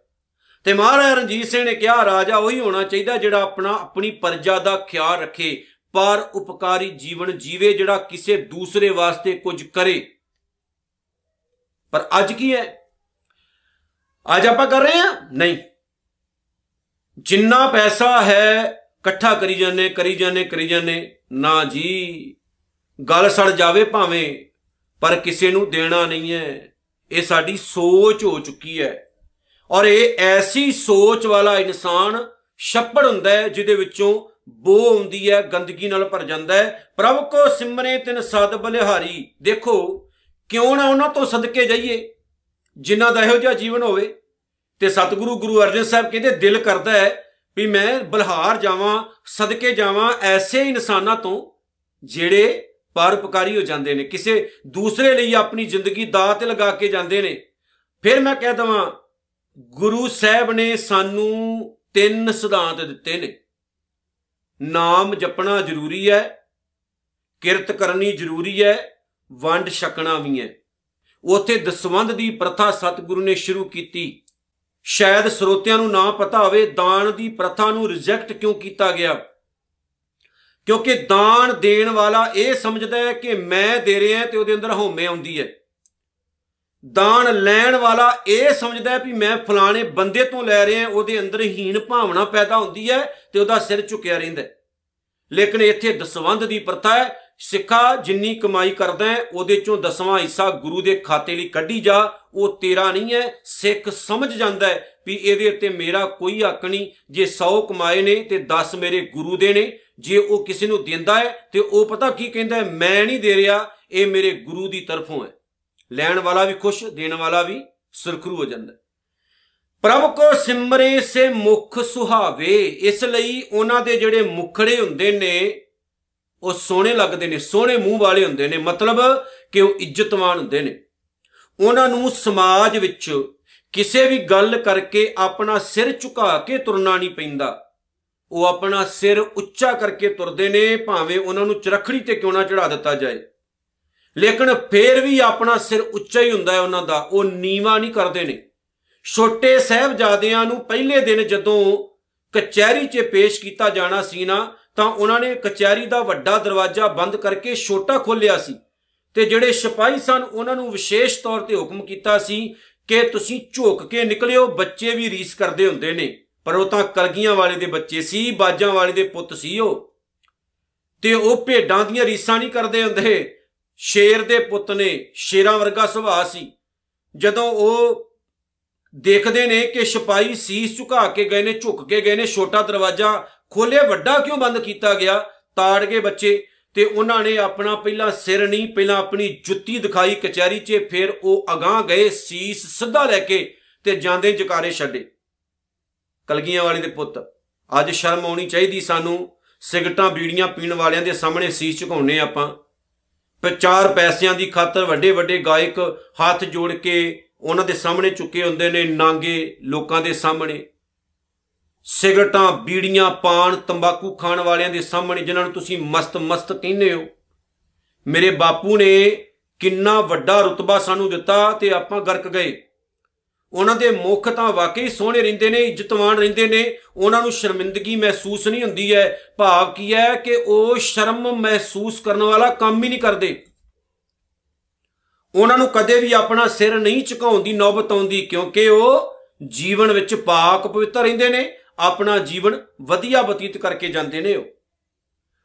ਤੇ ਮਹਾਰਾਜਾ ਰਣਜੀਤ ਸਿੰਘ ਨੇ ਕਿਹਾ, ਰਾਜਾ, ਉਹੀ ਹੋਣਾ ਚਾਹੀਦਾ ਜਿਹੜਾ ਆਪਣਾ, ਆਪਣੀ ਪਰਜਾ ਦਾ ਖਿਆਲ ਰੱਖੇ, ਪਰ ਉਪਕਾਰੀ ਜੀਵਨ ਜੀਵੇ, ਜਿਹੜਾ ਕਿਸੇ ਦੂਸਰੇ ਵਾਸਤੇ ਕੁਝ ਕਰੇ। ਪਰ ਅੱਜ ਕੀ ਹੈ? ਅੱਜ ਆਪਾਂ ਕਰ ਰਹੇ ਹਾਂ? ਨਹੀਂ। ਜਿੰਨਾ ਪੈਸਾ ਹੈ, ਇਕੱਠਾ ਕਰੀ ਜਾਂਦੇ ਕਰੀ ਜਾਂਦੇ ਕਰੀ ਜਾਂਦੇ, ਨਾ ਜੀ, ਗੱਲ ਸੜ ਜਾਵੇ ਭਾਵੇਂ, ਪਰ ਕਿਸੇ ਨੂੰ ਦੇਣਾ ਨਹੀਂ ਹੈ। ਇਹ ਸਾਡੀ ਸੋਚ ਹੋ ਚੁੱਕੀ ਹੈ। ਔਰ ਇਹ ਐਸੀ ਸੋਚ ਵਾਲਾ ਇਨਸਾਨ ਛੱਪੜ ਹੁੰਦਾ ਹੈ, ਜਿਹਦੇ ਵਿੱਚੋਂ ਬੋ ਹੁੰਦੀ ਹੈ, ਗੰਦਗੀ ਨਾਲ ਭਰ ਜਾਂਦਾ ਹੈ। ਪ੍ਰਭ ਕੋ ਸਿਮਰੇ ਤਿਨ ਸਦ ਬਲਿਹਾਰੀ। ਦੇਖੋ, ਕਿਉਂ ਨਾ ਉਹਨਾਂ ਤੋਂ ਸਦਕੇ ਜਾਈਏ, ਜਿਨ੍ਹਾਂ ਦਾ ਇਹੋ ਜਿਹਾ ਜੀਵਨ ਹੋਵੇ। ਤੇ ਸਤਿਗੁਰੂ ਗੁਰੂ ਅਰਜਨ ਸਾਹਿਬ ਕਹਿੰਦੇ, ਦਿਲ ਕਰਦਾ ਹੈ ਵੀ ਮੈਂ ਬਲਹਾਰ ਜਾਵਾਂ, ਸਦਕੇ ਜਾਵਾਂ ਐਸੇ ਇਨਸਾਨਾਂ ਤੋਂ, ਜਿਹੜੇ ਪਰਉਪਕਾਰੀ ਹੋ ਜਾਂਦੇ ਨੇ। ਕਿਸੇ ਦੂਸਰੇ ਲਈ ਆਪਣੀ ਜ਼ਿੰਦਗੀ ਦਾਅ ਤੇ ਲਗਾ ਕੇ ਜਾਂਦੇ ਨੇ। ਫਿਰ ਮੈਂ ਕਹਿ ਦਵਾਂ ਗੁਰੂ ਸਾਹਿਬ ਨੇ ਸਾਨੂੰ ਤਿੰਨ ਸਿਧਾਂਤ ਦਿੱਤੇ ਨੇ। ਨਾਮ ਜਪਣਾ ਜ਼ਰੂਰੀ ਹੈ, ਕਿਰਤ ਕਰਨੀ ਜ਼ਰੂਰੀ ਹੈ, ਵੰਡ ਛਕਣਾ ਵੀ ਹੈ। ਉਥੇ ਦਸਵੰਦ ਦੀ ਪ੍ਰਥਾ ਸਤਿਗੁਰੂ ਨੇ ਸ਼ੁਰੂ ਕੀਤੀ। ਸ਼ਾਇਦ ਸਰੋਤਿਆਂ ਨੂੰ ਨਾ ਪਤਾ ਹੋਵੇ, ਦਾਨ ਦੀ ਪ੍ਰਥਾ ਨੂੰ ਰਿਜੈਕਟ ਕਿਉਂ ਕੀਤਾ ਗਿਆ? ਕਿਉਂਕਿ ਦਾਨ ਦੇਣ ਵਾਲਾ ਇਹ ਸਮਝਦਾ ਹੈ ਕਿ ਮੈਂ ਦੇ ਰਿਹਾ ਤੇ ਉਹਦੇ ਅੰਦਰ ਹਉਮੈ ਆਉਂਦੀ ਹੈ। ਦਾਨ ਲੈਣ ਵਾਲਾ ਇਹ ਸਮਝਦਾ ਹੈ ਵੀ ਮੈਂ ਫਲਾਣੇ ਬੰਦੇ ਤੋਂ ਲੈ ਰਿਹਾ, ਉਹਦੇ ਅੰਦਰ ਹੀਣ ਭਾਵਨਾ ਪੈਦਾ ਹੁੰਦੀ ਹੈ ਤੇ ਉਹਦਾ ਸਿਰ ਝੁਕਿਆ ਰਹਿੰਦਾ ਲੇਕਿਨ ਇੱਥੇ ਦਸਵੰਦ ਦੀ ਪ੍ਰਥਾ ਹੈ, ਸਿੱਖਾ ਜਿੰਨੀ ਕਮਾਈ ਕਰਦਾ ਹੈ, ਉਹਦੇ ਚੋਂ ਦਸਵਾਂ ਹਿੱਸਾ ਗੁਰੂ ਦੇ ਖਾਤੇ ਲਈ ਕੱਢੀ ਜਾ, ਉਹ ਤੇਰਾ ਨਹੀਂ ਹੈ। ਸਿੱਖ ਸਮਝ ਜਾਂਦਾ ਹੈ ਵੀ ਇਹਦੇ ਉੱਤੇ ਮੇਰਾ ਕੋਈ ਹੱਕ ਨਹੀਂ, ਜੇ 100 ਕਮਾਏ ਨੇ ਤੇ 10 ਮੇਰੇ ਗੁਰੂ ਦੇ ਨੇ, ਜੇ ਉਹ ਕਿਸੇ ਨੂੰ ਦਿੰਦਾ ਹੈ ਤੇ ਉਹ ਪਤਾ ਕੀ ਕਹਿੰਦਾ ਮੈਂ ਨਹੀਂ ਦੇ ਰਿਹਾ, ਇਹ ਮੇਰੇ ਗੁਰੂ ਦੀ ਤਰਫੋਂ ਹੈ। ਲੈਣ ਵਾਲਾ ਵੀ ਖੁਸ਼, ਦੇਣ ਵਾਲਾ ਵੀ ਸੁਰਖਰੂ ਹੋ ਜਾਂਦਾ ਪ੍ਰਭ ਕੋ ਸਿਮਰੇ ਸੇ ਮੁਖ ਸੁਹਾਵੇ, ਇਸ ਲਈ ਉਹਨਾਂ ਦੇ ਜਿਹੜੇ ਮੁਖੜੇ ਹੁੰਦੇ ਨੇ, ਉਹ ਸੋਹਣੇ ਲੱਗਦੇ ਨੇ, ਸੋਹਣੇ ਮੂੰਹ ਵਾਲੇ ਹੁੰਦੇ ਨੇ, ਮਤਲਬ ਕਿ ਉਹ ਇੱਜ਼ਤਮਾਨ ਹੁੰਦੇ ਨੇ। ਉਹਨਾਂ ਨੂੰ ਸਮਾਜ ਵਿੱਚ ਕਿਸੇ ਵੀ ਗੱਲ ਕਰਕੇ ਆਪਣਾ ਸਿਰ ਝੁਕਾ ਕੇ ਤੁਰਨਾ ਨਹੀਂ ਪੈਂਦਾ। ਉਹ ਆਪਣਾ ਸਿਰ ਉੱਚਾ ਕਰਕੇ ਤੁਰਦੇ ਨੇ, ਭਾਵੇਂ ਉਹਨਾਂ ਨੂੰ ਚਰਖੜੀ ਤੇ ਕਿਉਂ ਨਾ ਚੜਾ ਦਿੱਤਾ ਜਾਏ। ਲੇਕਿਨ ਫੇਰ ਵੀ ਆਪਣਾ ਸਿਰ ਉੱਚਾ ਹੀ ਹੁੰਦਾ ਹੈ ਉਹਨਾਂ ਦਾ। ਉਹ ਨੀਵਾ ਨਹੀਂ ਕਰਦੇ ਨੇ। ਛੋਟੇ ਸਹਿਬਜ਼ਾਦਿਆਂ ਨੂੰ ਪਹਿਲੇ ਦਿਨ ਜਦੋਂ ਕਚਹਿਰੀ 'ਚ ਪੇਸ਼ ਕੀਤਾ ਜਾਣਾ ਸੀ ਨਾ, ਤਾਂ ਉਹਨਾਂ ਨੇ ਕਚਹਿਰੀ ਦਾ ਵੱਡਾ ਦਰਵਾਜ਼ਾ ਬੰਦ ਕਰਕੇ ਛੋਟਾ ਖੋਲ੍ਹਿਆ ਸੀ। ਤੇ ਜਿਹੜੇ ਸਿਪਾਹੀ ਸਨ, ਉਹਨਾਂ ਨੂੰ ਵਿਸ਼ੇਸ਼ ਤੌਰ ਤੇ ਹੁਕਮ ਕੀਤਾ ਸੀ ਕਿ ਤੁਸੀਂ ਝੋਕ ਕੇ ਨਿਕਲਿਓ, ਬੱਚੇ ਵੀ ਰੀਸ ਕਰਦੇ ਹੁੰਦੇ ਨੇ। ਪਰ ਉਹ ਤਾਂ ਕਲਗੀਆਂ ਵਾਲੇ ਦੇ ਬੱਚੇ ਸੀ, ਬਾਜਾਂ ਵਾਲੇ ਦੇ ਪੁੱਤ ਸੀ ਉਹ। ਤੇ ਉਹ ਭੇਡਾਂ ਦੀਆਂ ਰੀਸਾਂ ਨਹੀਂ ਕਰਦੇ ਹੁੰਦੇ। ਸ਼ੇਰ ਦੇ ਪੁੱਤ ਨੇ ਸ਼ੇਰਾਂ ਵਰਗਾ ਸੁਭਾਅ ਸੀ। ਜਦੋਂ ਉਹ ਦੇਖਦੇ ਨੇ ਕਿ ਸਿਪਾਹੀ ਸੀਸ ਝੁਕਾ ਕੇ ਗਏ ਨੇ, ਝੁਕ ਕੇ ਗਏ ਨੇ, ਛੋਟਾ ਦਰਵਾਜ਼ਾ ਖੋਲੇ ਵੱਡਾ ਕਿਉਂ ਬੰਦ ਕੀਤਾ ਗਿਆ? ਤਾੜ ਗਏ ਬੱਚੇ ਤੇ ਉਹਨਾਂ ਨੇ ਆਪਣਾ ਪਹਿਲਾਂ ਸਿਰ ਨਹੀਂ, ਪਹਿਲਾਂ ਆਪਣੀ ਜੁੱਤੀ ਦਿਖਾਈ ਕਚਹਿਰੀ 'ਚ, ਫਿਰ ਉਹ ਅਗਾਹ ਗਏ, ਸੀਸ ਸਿੱਧਾ ਲੈ ਕੇ ਤੇ ਜਾਂਦੇ ਜਕਾਰੇ ਛੱਡੇ। ਕਲਗੀਆਂ ਵਾਲੇ ਦੇ ਪੁੱਤ, ਅੱਜ ਸ਼ਰਮ ਆਉਣੀ ਚਾਹੀਦੀ ਸਾਨੂੰ ਸਿਗਟਾਂ ਬੀੜੀਆਂ ਪੀਣ ਵਾਲਿਆਂ ਦੇ ਸਾਹਮਣੇ ਸੀਸ ਝੁਕਾਉਣੇ ਆਪਾਂ। ਪਰ ਚਾਰ ਪੈਸਿਆਂ ਦੀ ਖਾਤਰ ਵੱਡੇ ਵੱਡੇ ਗਾਇਕ ਹੱਥ ਜੋੜ ਕੇ ਉਹਨਾਂ ਦੇ ਸਾਹਮਣੇ ਚੁੱਕੇ ਹੁੰਦੇ ਨੇ ਨਾਂਗੇ ਲੋਕਾਂ ਦੇ ਸਾਹਮਣੇ। ਸਿਗਰਟਾਂ, ਬੀੜੀਆਂ ਪਾਨ ਤੰਬਾਕੂ ਖਾਣ ਵਾਲਿਆਂ ਦੇ ਸਾਹਮਣੇ ਜਿਨ੍ਹਾਂ ਨੂੰ ਤੁਸੀਂ ਮਸਤ ਮਸਤ ਕਹਿੰਦੇ ਹੋ। ਮੇਰੇ ਬਾਪੂ ਨੇ ਕਿੰਨਾ ਵੱਡਾ ਰਤਬਾ ਸਾਨੂੰ ਦਿੱਤਾ ਤੇ ਆਪਾਂ ਗਰਕ ਗਏ। ਉਹਨਾਂ ਦੇ ਮੁਖ ਤਾਂ ਵਾਕਈ ਸੋਹਣੇ ਰਹਿੰਦੇ ਨੇ, ਇੱਜ਼ਤਵਾਨ ਰਹਿੰਦੇ ਨੇ। ਉਹਨਾਂ ਨੂੰ ਸ਼ਰਮਿੰਦਗੀ ਮਹਿਸੂਸ ਨਹੀਂ ਹੁੰਦੀ ਹੈ। ਭਾਵ ਕੀ ਹੈ ਕਿ ਉਹ ਸ਼ਰਮ ਮਹਿਸੂਸ ਕਰਨ ਵਾਲਾ ਕੰਮ ਹੀ ਨਹੀਂ ਕਰਦੇ। ਉਹਨਾਂ ਨੂੰ ਕਦੇ ਵੀ ਆਪਣਾ ਸਿਰ ਨਹੀਂ ਝੁਕਾਉਣ ਦੀ ਨੌਬਤ ਆਉਂਦੀ, ਕਿਉਂਕਿ ਉਹ ਜੀਵਨ ਵਿੱਚ ਪਾਕ ਪਵਿੱਤਰ ਰਹਿੰਦੇ ਨੇ, ਆਪਣਾ ਜੀਵਨ ਵਧੀਆ ਬਤੀਤ ਕਰਕੇ ਜਾਂਦੇ ਨੇ ਉਹ।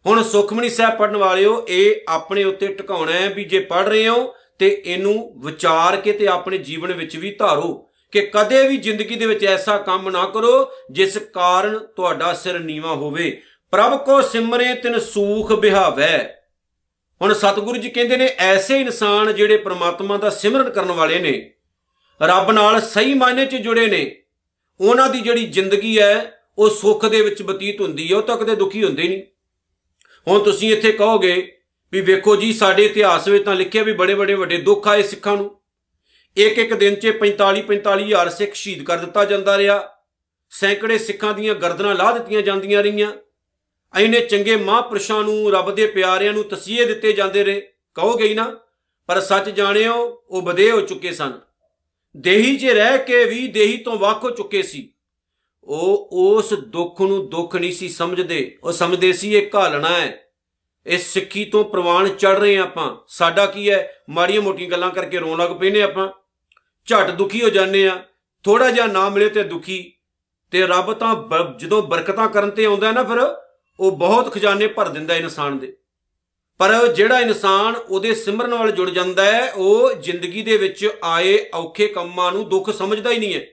ਹੁਣ ਸੁਖਮਨੀ ਸਾਹਿਬ ਪੜਨ ਵਾਲਿਓ, ਇਹ ਆਪਣੇ ਉੱਤੇ ਟਿਕਾਉਣਾ ਹੈ ਵੀ ਜੇ ਪੜ ਰਹੇ ਹੋ ਤੇ ਇਹਨੂੰ ਵਿਚਾਰ ਕੇ ਤੇ ਆਪਣੇ ਜੀਵਨ ਵਿੱਚ ਵੀ ਧਾਰੋ। ਕਿ ਕਦੇ ਵੀ ਜ਼ਿੰਦਗੀ ਦੇ ਵਿੱਚ ਐਸਾ ਕੰਮ ਨਾ ਕਰੋ ਜਿਸ ਕਾਰਨ ਤੁਹਾਡਾ ਸਿਰ ਨੀਵਾ ਹੋਵੇ। ਪ੍ਰਭ ਕੋ ਸਿਮਰੇ ਤਿਨ ਸੂਖ ਬਿਹਾਵੈ। ਹੁਣ ਸਤਿਗੁਰੂ ਜੀ ਕਹਿੰਦੇ ਨੇ, ਐਸੇ ਇਨਸਾਨ ਜਿਹੜੇ ਪ੍ਰਮਾਤਮਾ ਦਾ ਸਿਮਰਨ ਕਰਨ ਵਾਲੇ ਨੇ, ਰੱਬ ਨਾਲ ਸਹੀ ਮਾਇਨੇ 'ਚ ਜੁੜੇ ਨੇ, ਉਹਨਾਂ ਦੀ ਜਿਹੜੀ ਜ਼ਿੰਦਗੀ ਹੈ, ਉਹ ਸੁੱਖ ਦੇ ਵਿੱਚ ਬਤੀਤ ਹੁੰਦੀ ਹੈ, ਉਹ ਤਾਂ ਕਦੇ ਦੁਖੀ ਹੁੰਦੇ ਨਹੀਂ। ਹੁਣ ਤੁਸੀਂ ਇੱਥੇ ਕਹੋਗੇ ਵੀ ਵੇਖੋ ਜੀ, ਸਾਡੇ ਇਤਿਹਾਸ ਵਿੱਚ ਤਾਂ ਲਿਖਿਆ ਵੀ ਬੜੇ ਬੜੇ ਵੱਡੇ ਦੁੱਖ ਆਏ ਸਿੱਖਾਂ ਨੂੰ। ਇੱਕ ਇੱਕ ਦਿਨ 'ਚ 45 45 ਹਜ਼ਾਰ ਸਿੱਖ ਸ਼ਹੀਦ ਕਰ ਦਿੱਤਾ ਜਾਂਦਾ ਰਿਹਾ। ਸੈਂਕੜੇ ਸਿੱਖਾਂ ਦੀਆਂ ਗਰਦਨਾਂ ਲਾ ਦਿੱਤੀਆਂ ਜਾਂਦੀਆਂ ਰਹੀਆਂ। ਐਨੇ ਚੰਗੇ ਮਹਾਂਪੁਰਸ਼ਾਂ ਨੂੰ, ਰੱਬ ਦੇ ਪਿਆਰਿਆਂ ਨੂੰ ਤਸੀਹੇ ਦਿੱਤੇ ਜਾਂਦੇ ਰਹੇ। ਕਹੋਗੇ ਹੀ ਨਾ, ਪਰ ਸੱਚ ਜਾਣਿਓ, ਉਹ ਬਦੇ ਹੋ ਚੁੱਕੇ ਸਨ। ਦੇਹੀ 'ਚ ਰਹਿ ਕੇ ਵੀ ਦੇਹੀ ਤੋਂ ਵੱਖ ਹੋ ਚੁੱਕੇ ਸੀ। ਉਹ ਉਸ ਦੁੱਖ ਨੂੰ ਦੁੱਖ ਨਹੀਂ ਸੀ ਸਮਝਦੇ। ਉਹ ਸਮਝਦੇ ਸੀ, ਇਹ ਘਾਲਣਾ ਹੈ। ਇਸ ਸਿੱਖੀ ਤੋਂ ਪ੍ਰਵਾਨ ਚੜ ਰਹੇ ਆਪਾਂ। ਸਾਡਾ ਕੀ ਹੈ? ਮਾੜੀਆਂ ਮੋਟੀਆਂ ਗੱਲਾਂ ਕਰਕੇ ਰੋਣ ਲੱਗ ਪੈਨੇ ਆਪਾਂ। ਝਟ ਦੁਖੀ ਹੋ ਜਾਂਦੇ ਆ। ਥੋੜਾ ਜਿਹਾ ਨਾ ਮਿਲੇ ਤੇ ਦੁਖੀ। ਤੇ ਰੱਬ ਤਾਂ ਜਦੋਂ ਬਰਕਤਾਂ ਕਰਨ ਤੇ ਆਉਂਦਾ ਨਾ ਫਿਰ, ਉਹ ਬਹੁਤ ਖਜ਼ਾਨੇ ਭਰ ਦਿੰਦਾ ਇਨਸਾਨ ਦੇ। ਪਰ ਜਿਹੜਾ ਇਨਸਾਨ ਉਹਦੇ ਸਿਮਰਨ ਵੱਲ ਜੁੜ ਜਾਂਦਾ ਹੈ, ਉਹ ਜ਼ਿੰਦਗੀ ਦੇ ਵਿੱਚ ਆਏ ਔਖੇ ਕੰਮਾਂ ਨੂੰ ਦੁੱਖ ਸਮਝਦਾ ਹੀ ਨਹੀਂ ਹੈ।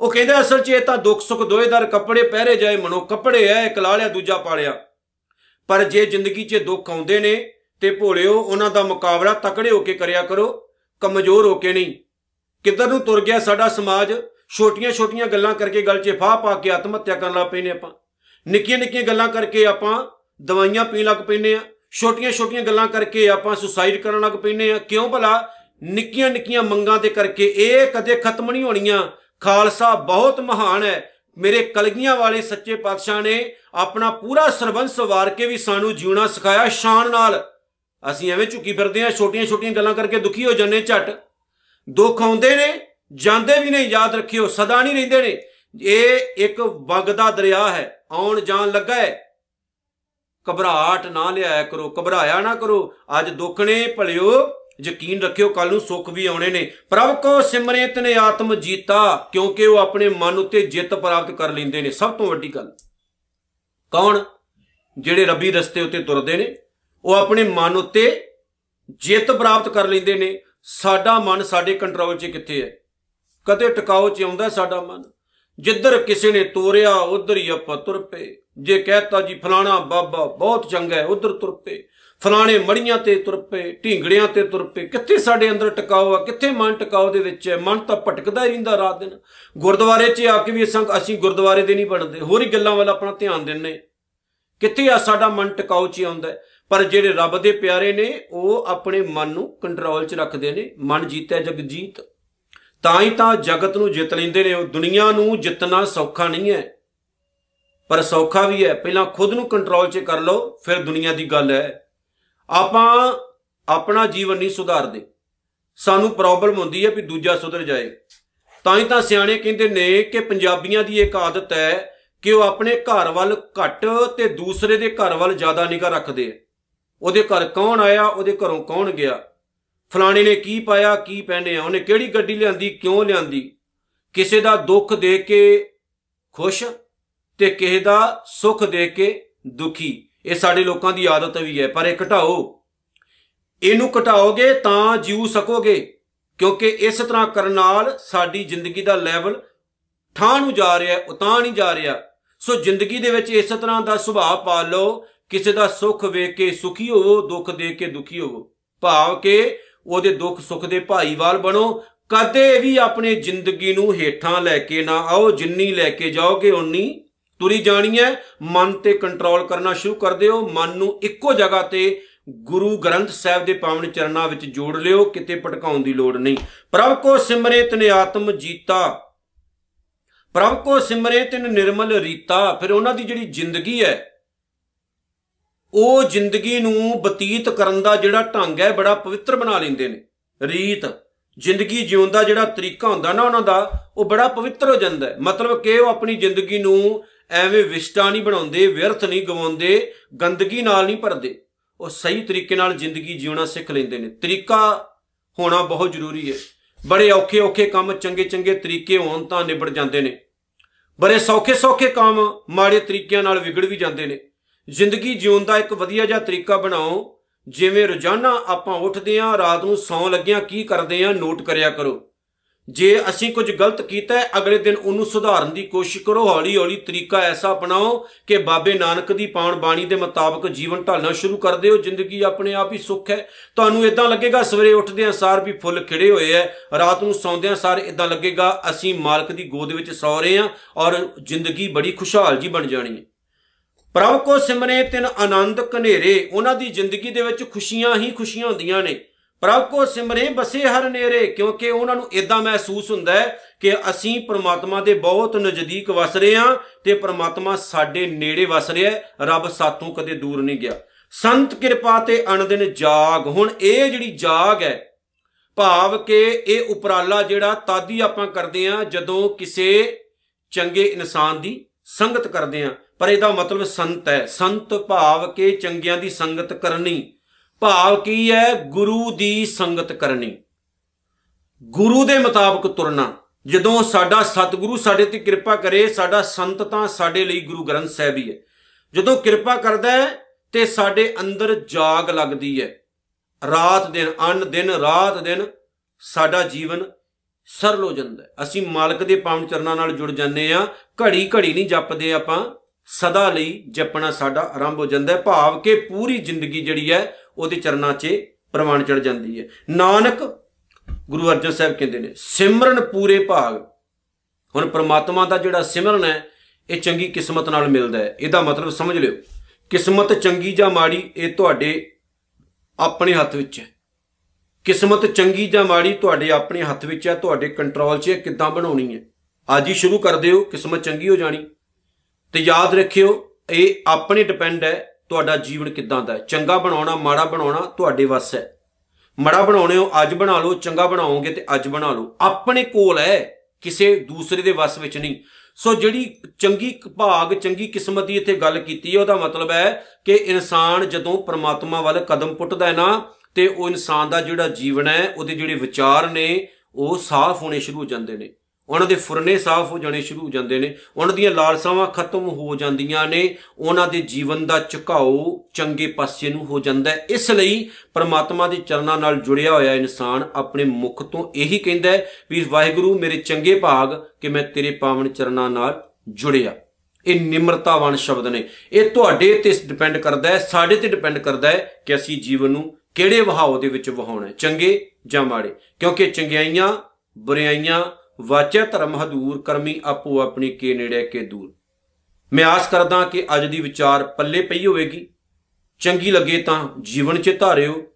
ਉਹ ਕਹਿੰਦਾ, ਅਸਲ 'ਚ ਇਹ ਤਾਂ ਦੁੱਖ ਸੁੱਖ ਦੋਏਦਾਰ ਕੱਪੜੇ ਪਹਿਰੇ ਜਾਏ, ਮਨੋ ਕੱਪੜੇ ਐ, ਇੱਕ ਲਾ ਲਿਆ, ਦੂਜਾ ਪਾ ਲਿਆ। ਪਰ ਜੇ ਜ਼ਿੰਦਗੀ 'ਚ ਦੁੱਖ ਆਉਂਦੇ ਨੇ ਤੇ ਭੋਲਿਓ, ਉਹਨਾਂ ਦਾ ਮੁਕਾਬਲਾ ਤਕੜੇ ਹੋ ਕੇ ਕਰਿਆ ਕਰੋ, ਕਮਜ਼ੋਰ ਹੋ ਕੇ ਨਹੀਂ। ਕਿੱਧਰ ਨੂੰ ਤੁਰ ਗਿਆ ਸਾਡਾ ਸਮਾਜ? ਛੋਟੀਆਂ-ਛੋਟੀਆਂ ਗੱਲਾਂ ਕਰਕੇ ਗਲ 'ਚ ਫਾਹ ਪਾ ਕੇ ਆਤਮ ਹੱਤਿਆ ਕਰਨ ਲੱਗ ਪੈਨੇ ਆਪਾਂ। ਨਿੱਕੀਆਂ-ਨਿੱਕੀਆਂ ਗੱਲਾਂ ਕਰਕੇ ਆਪਾਂ ਦਵਾਈਆਂ ਪੀਣ ਲੱਗ ਪੈਨੇ ਆ। ਛੋਟੀਆਂ-ਛੋਟੀਆਂ ਗੱਲਾਂ ਕਰਕੇ ਆਪਾਂ ਸੁਸਾਈਡ ਕਰਨ ਲੱਗ ਪੈਨੇ ਆ। ਕਿਉਂ ਭਲਾ? ਨਿੱਕੀਆਂ-ਨਿੱਕੀਆਂ ਮੰਗਾਂ ਦੇ ਕਰਕੇ ਇਹ ਕਦੇ ਖਤਮ ਨਹੀਂ ਹੋਣੀਆਂ। ਖਾਲਸਾ ਬਹੁਤ ਮਹਾਨ ਹੈ। ਮੇਰੇ ਕਲਗੀਆਂ ਵਾਲੇ ਸੱਚੇ ਪਾਤਸ਼ਾਹ ਨੇ ਆਪਣਾ ਪੂਰਾ ਸਰਬੰਸ ਵਾਰ ਕੇ ਵੀ ਸਾਨੂੰ ਜਿਉਣਾ ਸਿਖਾਇਆ ਸ਼ਾਨ ਨਾਲ। ਅਸੀਂ ਐਵੇਂ ਝੁਕੀ ਫਿਰਦੇ ਆ ਛੋਟੀਆਂ-ਛੋਟੀਆਂ ਗੱਲਾਂ ਕਰਕੇ ਦੁਖੀ ਹੋ ਜੰਨੇ ਝਟ। ਦੁੱਖ ਆਉਂਦੇ ਨੇ, ਜਾਂਦੇ ਵੀ ਨਹੀਂ, ਯਾਦ ਰੱਖਿਓ, ਸਦਾ ਨਹੀਂ ਰਹਿੰਦੇ ਨੇ। ਇਹ ਇੱਕ ਵਗਦਾ ਦਰਿਆ ਹੈ, ਆਉਣ ਜਾਣ ਲੱਗਾ ਹੈ। ਘਬਰਾਹਟ ਨਾ ਲਿਆਇਆ ਕਰੋ, ਘਬਰਾਇਆ ਨਾ ਕਰੋ। ਅੱਜ ਦੁੱਖ ਨੇ ਭਲਿਓ, ਯਕੀਨ ਰੱਖਿਓ ਕੱਲ ਨੂੰ ਸੁੱਖ ਵੀ ਆਉਣੇ ਨੇ। ਪ੍ਰਭ ਕੋ ਸਿਮਰਿਤ ਨੇ ਆਤਮ ਜੀਤਾ, ਕਿਉਂਕਿ ਉਹ ਆਪਣੇ ਮਨ ਉੱਤੇ ਜਿੱਤ ਪ੍ਰਾਪਤ ਕਰ ਲੈਂਦੇ ਨੇ। ਸਭ ਤੋਂ ਵੱਡੀ ਗੱਲ, ਕੌਣ? ਜਿਹੜੇ ਰੱਬੀ ਰਸਤੇ ਉੱਤੇ ਤੁਰਦੇ ਨੇ, ਉਹ ਆਪਣੇ ਮਨ ਉੱਤੇ ਜਿੱਤ ਪ੍ਰਾਪਤ ਕਰ ਲੈਂਦੇ ਨੇ। ਸਾਡਾ ਮਨ ਸਾਡੇ ਕੰਟਰੋਲ 'ਚ ਕਿੱਥੇ ਹੈ? ਕਦੇ ਟਿਕਾਓ 'ਚ ਆਉਂਦਾ ਸਾਡਾ ਮਨ। ਜਿੱਧਰ ਕਿਸੇ ਨੇ ਤੋਰਿਆ, ਉਧਰ ਹੀ ਆਪਾਂ ਤੁਰ ਪਏ। ਜੇ ਕਹਿਤਾ ਜੀ, ਫਲਾਣਾ ਬਾਬਾ ਬਹੁਤ ਚੰਗਾ ਹੈ, ਉਧਰ ਤੁਰ ਪਏ। ਫਲਾਣੇ ਮੜੀਆਂ ਤੇ ਤੁਰ ਪਏ, ਢੀਂਗੜਿਆਂ ਤੇ ਤੁਰ ਪਏ। ਕਿੱਥੇ ਸਾਡੇ ਅੰਦਰ ਟਿਕਾਓ ਆ? ਕਿੱਥੇ ਮਨ ਟਿਕਾਓ ਦੇ ਵਿੱਚ ਹੈ? ਮਨ ਤਾਂ ਭਟਕਦਾ ਹੀ ਰਹਿੰਦਾ ਰਾਤ ਦਿਨ। ਗੁਰਦੁਆਰੇ 'ਚ ਆ ਕੇ ਵੀ ਅਸੀਂ ਗੁਰਦੁਆਰੇ ਦੇ ਨਹੀਂ ਬਣਦੇ। ਹੋਰ ਹੀ ਗੱਲਾਂ ਵੱਲ ਆਪਣਾ ਧਿਆਨ ਦਿੰਨੇ ਕਿੱਥੇ ਆ ਸਾਡਾ ਮਨ ਟਿਕਾਓ 'ਚ ਆਉਂਦਾ ਪਰ ਜਿਹੜੇ ਰੱਬ ਦੇ ਪਿਆਰੇ ਨੇ, ਉਹ ਆਪਣੇ ਮਨ ਨੂੰ ਕੰਟਰੋਲ 'ਚ ਰੱਖਦੇ ਨੇ। ਮਨ ਜੀਤੈ, ਜਗ ਜੀਤ। ਤਾਂ ਹੀ ਤਾਂ ਜਗਤ ਨੂੰ ਜਿੱਤ ਲੈਂਦੇ ਨੇ। ਉਹ ਦੁਨੀਆ ਨੂੰ ਜਿੱਤਣਾ ਸੌਖਾ ਨਹੀਂ ਹੈ। ਪਰ ਸੌਖਾ ਵੀ ਹੈ। ਪਹਿਲਾਂ ਖੁਦ ਨੂੰ ਕੰਟਰੋਲ 'ਚ ਕਰ ਲਓ, ਫਿਰ ਦੁਨੀਆ ਦੀ ਗੱਲ ਹੈ। ਆਪਾਂ ਆਪਣਾ ਜੀਵਨ ਨਹੀਂ ਸੁਧਾਰਦੇ। ਸਾਨੂੰ ਪ੍ਰੋਬਲਮ ਹੁੰਦੀ ਹੈ ਵੀ ਦੂਜਾ ਸੁਧਰ ਜਾਏ। ਤਾਂ ਹੀ ਤਾਂ ਸਿਆਣੇ ਕਹਿੰਦੇ ਨੇ ਕਿ ਪੰਜਾਬੀਆਂ ਦੀ ਇੱਕ ਆਦਤ ਹੈ ਕਿ ਉਹ ਆਪਣੇ ਘਰ ਵੱਲ ਘੱਟ ਤੇ ਦੂਸਰੇ ਦੇ ਘਰ ਵੱਲ ਜ਼ਿਆਦਾ ਨਿਗਾਹ ਰੱਖਦੇ ਆ। ਉਹਦੇ ਘਰ ਕੌਣ ਆਇਆ, ਉਹਦੇ ਘਰੋਂ ਕੌਣ ਗਿਆ? ਫਲਾਣੇ ਨੇ ਕੀ ਪਾਇਆ, ਕੀ ਪਹਿਨਿਆ ਉਹਨੇ ਕਿਹੜੀ ਗੱਡੀ ਲਿਆਂਦੀ, ਕਿਉਂ ਲਿਆਂਦੀ? ਕਿਸੇ ਦਾ ਦੁੱਖ ਦੇਖ ਕੇ ਖੁਸ਼ ਤੇ ਕਿਸੇ ਦਾ ਸੁੱਖ ਦੇਖ ਕੇ ਦੁਖੀ। ਇਹ ਸਾਡੇ ਲੋਕਾਂ ਦੀ ਆਦਤ ਵੀ ਹੈ, ਪਰ ਇਹ ਘਟਾਓ। ਇਹਨੂੰ ਘਟਾਓਗੇ ਤਾਂ ਜੀਉ ਸਕੋਗੇ, ਕਿਉਂਕਿ ਇਸ ਤਰ੍ਹਾਂ ਕਰਨ ਨਾਲ ਸਾਡੀ ਜ਼ਿੰਦਗੀ ਦਾ ਲੈਵਲ ਠਾਂ ਨੂੰ ਜਾ ਰਿਹਾ ਉਤਾਂ ਨਹੀਂ ਜਾ ਰਿਹਾ। ਸੋ ਜ਼ਿੰਦਗੀ ਦੇ ਵਿੱਚ ਇਸ ਤਰ੍ਹਾਂ ਦਾ ਸੁਭਾਅ ਪਾ ਲਓ ਕਿਸੇ ਦਾ ਸੁੱਖ ਵੇਖ ਕੇ ਸੁਖੀ ਹੋਵੋ, ਦੁੱਖ ਦੇਖ ਕੇ ਦੁਖੀ ਹੋਵੋ। ਭਾਵ ਕਿ ਉਹਦੇ ਦੁੱਖ ਸੁੱਖ ਦੇ ਭਾਈਵਾਲ ਬਣੋ। ਕਦੇ ਵੀ ਆਪਣੀ ਜ਼ਿੰਦਗੀ ਨੂੰ ਹੇਠਾਂ ਲੈ ਕੇ ਨਾ ਆਓ, ਜਿੰਨੀ ਲੈ ਕੇ ਜਾਓਗੇ ਉਨੀ ਤੁਰੀ ਜਾਣੀ ਹੈ। ਮਨ ਤੇ ਕੰਟਰੋਲ ਕਰਨਾ ਸ਼ੁਰੂ ਕਰ ਦਿਓ। ਮਨ ਨੂੰ ਇੱਕੋ ਜਗ੍ਹਾ ਤੇ ਗੁਰੂ ਗ੍ਰੰਥ ਸਾਹਿਬ ਦੇ ਪਾਵਨ ਚਰਨਾਂ ਵਿੱਚ ਜੋੜ ਲਿਓ। ਕਿਤੇ ਭਟਕਾਉਣ ਦੀ ਲੋੜ ਨਹੀਂ। ਪ੍ਰਭ ਕੋ ਸਿਮਰੇ ਤਨ ਆਤਮ ਜੀਤਾ। ਪ੍ਰਭ ਕੋ ਸਿਮਰੇ ਤਨ ਨਿਰਮਲ ਰੀਤਾ। ਫਿਰ ਉਹਨਾਂ ਦੀ ਜਿਹੜੀ ਜ਼ਿੰਦਗੀ ਹੈ ਉਹ ਜ਼ਿੰਦਗੀ ਨੂੰ ਬਤੀਤ ਕਰਨ ਦਾ ਜਿਹੜਾ ਢੰਗ ਹੈ, ਬੜਾ ਪਵਿੱਤਰ ਬਣਾ ਲੈਂਦੇ ਨੇ। ਰੀਤ, ਜ਼ਿੰਦਗੀ ਜਿਉਣ ਦਾ ਜਿਹੜਾ ਤਰੀਕਾ ਹੁੰਦਾ ਨਾ ਉਹਨਾਂ ਦਾ, ਉਹ ਬੜਾ ਪਵਿੱਤਰ ਹੋ ਜਾਂਦਾ ਹੈ। ਮਤਲਬ ਕਿ ਉਹ ਆਪਣੀ ਜ਼ਿੰਦਗੀ ਨੂੰ ਐਵੇਂ ਵਿਸ਼ਟਾ ਨਹੀਂ ਬਣਾਉਂਦੇ, ਵਿਅਰਥ ਨਹੀਂ ਗਵਾਉਂਦੇ, ਗੰਦਗੀ ਨਾਲ ਨਹੀਂ ਭਰਦੇ। ਉਹ ਸਹੀ ਤਰੀਕੇ ਨਾਲ ਜ਼ਿੰਦਗੀ ਜਿਉਣਾ ਸਿੱਖ ਲੈਂਦੇ ਨੇ। ਤਰੀਕਾ ਹੋਣਾ ਬਹੁਤ ਜ਼ਰੂਰੀ ਹੈ। ਬੜੇ ਔਖੇ ਔਖੇ ਕੰਮ ਚੰਗੇ ਚੰਗੇ ਤਰੀਕੇ ਹੋਣ ਤਾਂ ਨਿਬੜ ਜਾਂਦੇ ਨੇ। ਬੜੇ ਸੌਖੇ ਸੌਖੇ ਕੰਮ ਮਾੜੇ ਤਰੀਕਿਆਂ ਨਾਲ ਵਿਗੜ ਵੀ ਜਾਂਦੇ ਨੇ। ਜ਼ਿੰਦਗੀ ਜਿਉਣ ਦਾ ਇੱਕ ਵਧੀਆ ਜਿਹਾ ਤਰੀਕਾ ਬਣਾਓ। ਜਿਵੇਂ ਰੋਜ਼ਾਨਾ ਆਪਾਂ ਉੱਠਦੇ ਆਂ ਰਾਤ ਨੂੰ ਸੌਂ ਲੱਗਿਆਂ ਕੀ ਕਰਦੇ ਆਂ ਨੋਟ ਕਰਿਆ ਕਰੋ। ਜੇ ਅਸੀਂ ਕੁਝ ਗਲਤ ਕੀਤਾ ਹੈ, ਅਗਲੇ ਦਿਨ ਉਹਨੂੰ ਸੁਧਾਰਨ ਦੀ ਕੋਸ਼ਿਸ਼ ਕਰੋ। ਹੌਲੀ ਹੌਲੀ ਤਰੀਕਾ ਐਸਾ ਅਪਣਾਓ ਕਿ ਬਾਬੇ ਨਾਨਕ ਦੀ ਪਾਉਣ ਬਾਣੀ ਦੇ ਮੁਤਾਬਕ ਜੀਵਨ ਢਾਲਣਾ ਸ਼ੁਰੂ ਕਰ ਦਿਓ। ਜ਼ਿੰਦਗੀ ਆਪਣੇ ਆਪ ਹੀ ਸੁੱਖ ਹੈ। ਤੁਹਾਨੂੰ ਇਦਾਂ ਲੱਗੇਗਾ, ਸਵੇਰੇ ਉੱਠਦੇ ਆਂ ਸਾਰ ਵੀ ਫੁੱਲ ਖਿੜੇ ਹੋਏ ਐ ਰਾਤ ਨੂੰ ਸੌਂਦਿਆਂ ਸਾਰ ਇਦਾਂ ਲੱਗੇਗਾ, ਅਸੀਂ ਮਾਲਕ ਦੀ ਗੋਦ ਵਿੱਚ ਸੌ ਰਹੇ ਆਂ ਔਰ ਜ਼ਿੰਦਗੀ ਬੜੀ ਖੁਸ਼ਹਾਲ ਜੀ ਬਣ ਜਾਣੀ ਹੈ। ਪ੍ਰਭ ਕੋ ਸਿਮਰੇ ਤਿਨ ਆਨੰਦ ਕਨੇਰੇ ਉਹਨਾਂ ਦੀ ਜ਼ਿੰਦਗੀ ਦੇ ਵਿੱਚ ਖੁਸ਼ੀਆਂ ਹੀ ਖੁਸ਼ੀਆਂ ਹੁੰਦੀਆਂ ਨੇ। ਪ੍ਰਭ ਕੋ ਸਿਮਰੇ ਬਸੇ ਹਰ ਨੇਰੇ, ਕਿਉਂਕਿ ਉਹਨਾਂ ਨੂੰ ਇਦਾਂ ਮਹਿਸੂਸ ਹੁੰਦਾ ਹੈ ਕਿ ਅਸੀਂ ਪ੍ਰਮਾਤਮਾ ਦੇ ਬਹੁਤ ਨਜ਼ਦੀਕ ਵਸ ਰਹੇ ਹਾਂ ਤੇ ਪ੍ਰਮਾਤਮਾ ਸਾਡੇ ਨੇੜੇ ਵਸ ਰਿਹਾ ਹੈ, ਰੱਬ ਸਾਥੋਂ ਕਦੇ ਦੂਰ ਨਹੀਂ ਗਿਆ। ਸੰਤ ਕਿਰਪਾ ਤੇ ਅਣਦਿਨ ਜਾਗ, ਹੁਣ ਇਹ ਜਿਹੜੀ ਜਾਗ ਹੈ, ਭਾਵ ਕਿ ਇਹ ਉਪਰਾਲਾ ਜਿਹੜਾ ਤਾਦੀ ਆਪਾਂ ਕਰਦੇ ਆ ਜਦੋਂ ਕਿਸੇ ਚੰਗੇ ਇਨਸਾਨ ਦੀ ਸੰਗਤ ਕਰਦੇ ਆ ਪਰ ਇਹਦਾ ਮਤਲਬ ਸੰਤ ਹੈ। ਸੰਤ ਭਾਵ ਕੇ ਚੰਗਿਆਂ ਦੀ ਸੰਗਤ ਕਰਨੀ। ਭਾਵ ਕੀ ਹੈ? ਗੁਰੂ ਦੀ ਸੰਗਤ ਕਰਨੀ। ਗੁਰੂ ਦੇ ਮੁਤਾਬਕ ਤੁਰਨਾ। ਜਦੋਂ ਸਾਡਾ ਸਤਿਗੁਰੂ ਸਾਡੇ ਤੇ ਕਿਰਪਾ ਕਰੇ, ਸਾਡਾ ਸੰਤ ਤਾਂ ਸਾਡੇ ਲਈ ਗੁਰੂ ਗ੍ਰੰਥ ਸਾਹਿਬ ਹੀ ਹੈ। ਜਦੋਂ ਕਿਰਪਾ ਕਰਦਾ ਹੈ, ਤੇ ਸਾਡੇ ਅੰਦਰ ਜਾਗ ਲੱਗਦੀ ਹੈ। ਰਾਤ ਦਿਨ, ਅਨ ਦਿਨ, ਰਾਤ ਦਿਨ ਸਾਡਾ ਜੀਵਨ ਸਰਲ ਹੋ ਜਾਂਦਾ ਹੈ। ਅਸੀਂ ਮਾਲਕ ਦੇ ਪਾਵਨ ਚਰਨਾਂ ਨਾਲ ਜੁੜ ਜਾਂਦੇ ਆ ਘੜੀ ਘੜੀ ਨਹੀਂ ਜਪਦੇ ਆਪਾਂ। ਸਦਾ ਲਈ ਜਪਣਾ ਸਾਡਾ ਆਰੰਭ ਹੋ ਜਾਂਦਾ ਹੈ, ਭਾਵ ਕਿ ਪੂਰੀ ਜ਼ਿੰਦਗੀ ਜਿਹੜੀ ਹੈ, ਉਹਦੇ ਚਰਨਾਂ 'ਚ ਪ੍ਰਵਾਨ ਚੜ ਜਾਂਦੀ ਹੈ। ਨਾਨਕ ਗੁਰੂ ਅਰਜਨ ਸਾਹਿਬ ਕਹਿੰਦੇ ਨੇ, ਸਿਮਰਨ ਪੂਰੇ ਭਾਗ। ਹੁਣ ਪ੍ਰਮਾਤਮਾ ਦਾ ਜਿਹੜਾ ਸਿਮਰਨ ਹੈ, ਇਹ ਚੰਗੀ ਕਿਸਮਤ ਨਾਲ ਮਿਲਦਾ ਹੈ। ਇਹਦਾ ਮਤਲਬ ਸਮਝ ਲਿਓ, ਕਿਸਮਤ ਚੰਗੀ ਜਾਂ ਮਾੜੀ, ਇਹ ਤੁਹਾਡੇ ਆਪਣੇ ਹੱਥ ਵਿੱਚ ਹੈ। ਕਿਸਮਤ ਚੰਗੀ ਜਾਂ ਮਾੜੀ ਤੁਹਾਡੇ ਆਪਣੇ ਹੱਥ ਵਿੱਚ ਹੈ, ਤੁਹਾਡੇ ਕੰਟਰੋਲ 'ਚ ਹੈ ਕਿੱਦਾਂ ਬਣਾਉਣੀ ਹੈ। ਅੱਜ ਹੀ ਸ਼ੁਰੂ ਕਰ ਦਿਓ, ਕਿਸਮਤ ਚੰਗੀ ਹੋ ਜਾਣੀ। ਤੇ ਯਾਦ ਰੱਖਿਓ, ਇਹ ਆਪਣੇ ਡਿਪੈਂਡ ਹੈ ਤੁਹਾਡਾ ਜੀਵਨ ਕਿੱਦਾਂ ਦਾ ਹੈ। ਚੰਗਾ ਬਣਾਉਣਾ, ਮਾੜਾ ਬਣਾਉਣਾ ਤੁਹਾਡੇ ਵੱਸ ਹੈ। ਮਾੜਾ ਬਣਾਉਣੇ ਹੋ, ਅੱਜ ਬਣਾ ਲਓ, ਚੰਗਾ ਬਣਾਓਗੇ ਤੇ ਅੱਜ ਬਣਾ ਲਓ। ਆਪਣੇ ਕੋਲ ਹੈ, ਕਿਸੇ ਦੂਸਰੇ ਦੇ ਵੱਸ ਵਿੱਚ ਨਹੀਂ। ਸੋ ਜਿਹੜੀ ਚੰਗੀ ਭਾਗ, ਚੰਗੀ ਕਿਸਮਤ ਦੀ ਇੱਥੇ ਗੱਲ ਕੀਤੀ ਹੈ, ਉਹਦਾ ਮਤਲਬ ਹੈ ਕਿ ਇਨਸਾਨ ਜਦੋਂ ਪ੍ਰਮਾਤਮਾ ਵੱਲ ਕਦਮ ਪੁੱਟਦਾ ਹੈ ਨਾ, ਤੇ ਉਹ ਇਨਸਾਨ ਦਾ ਜਿਹੜਾ ਜੀਵਨ ਹੈ, ਉਹਦੇ ਜਿਹੜੇ ਵਿਚਾਰ ਨੇ, ਉਹ ਸਾਫ਼ ਹੋਣੇ ਸ਼ੁਰੂ ਹੋ ਜਾਂਦੇ ਨੇ। ਉਹਨਾਂ ਦੇ ਫੁਰਨੇ ਸਾਫ਼ ਹੋ ਜਾਣੇ ਸ਼ੁਰੂ ਹੋ ਜਾਂਦੇ ਨੇ, ਉਹਨਾਂ ਦੀਆਂ ਲਾਲਸਾਵਾਂ ਖਤਮ ਹੋ ਜਾਂਦੀਆਂ ਨੇ, ਉਹਨਾਂ ਦੇ ਜੀਵਨ ਦਾ ਝੁਕਾਓ ਚੰਗੇ ਪਾਸੇ ਨੂੰ ਹੋ ਜਾਂਦਾ ਹੈ। ਇਸ ਲਈ ਪਰਮਾਤਮਾ ਦੇ ਚਰਨਾਂ ਨਾਲ ਜੁੜਿਆ ਹੋਇਆ ਇਨਸਾਨ ਆਪਣੇ ਮੁਖ ਤੋਂ ਇਹੀ ਕਹਿੰਦਾ ਹੈ ਵੀ ਵਾਹਿਗੁਰੂ ਮੇਰੇ ਚੰਗੇ ਭਾਗ ਕਿ ਮੈਂ ਤੇਰੇ ਪਾਵਨ ਚਰਨਾਂ ਨਾਲ ਜੁੜਿਆ। ਇਹ ਨਿਮਰਤਾਵਾਨ ਸ਼ਬਦ ਨੇ। ਇਹ ਤੁਹਾਡੇ ਤੇ ਡਿਪੈਂਡ ਕਰਦਾ ਹੈ, ਸਾਡੇ ਤੇ ਡਿਪੈਂਡ ਕਰਦਾ ਹੈ ਕਿ ਅਸੀਂ ਜੀਵਨ ਨੂੰ ਕਿਹੜੇ ਵਹਾਓ ਦੇ ਵਿੱਚ ਵਹਾਉਣਾ ਹੈ, ਚੰਗੇ ਜਾਂ ਮਾੜੇ। ਕਿਉਂਕਿ ਚੰਗਿਆਈਆਂ ਬੁਰਾਈਆਂ ਵਾਚੈ ਧਰਮ ਹਦੂਰ, ਕਰਮੀ ਆਪੋ ਆਪਣੀ ਕੇ ਨੇੜੇ ਕੇ ਦੂਰ। ਮੈਂ ਆਸ ਕਰਦਾ ਕਿ ਅੱਜ ਦੀ ਵਿਚਾਰ ਪੱਲੇ ਪਈ ਹੋਵੇਗੀ। ਚੰਗੀ ਲੱਗੇ ਤਾਂ ਜੀਵਨ 'ਚ ਧਾਰਿਓ।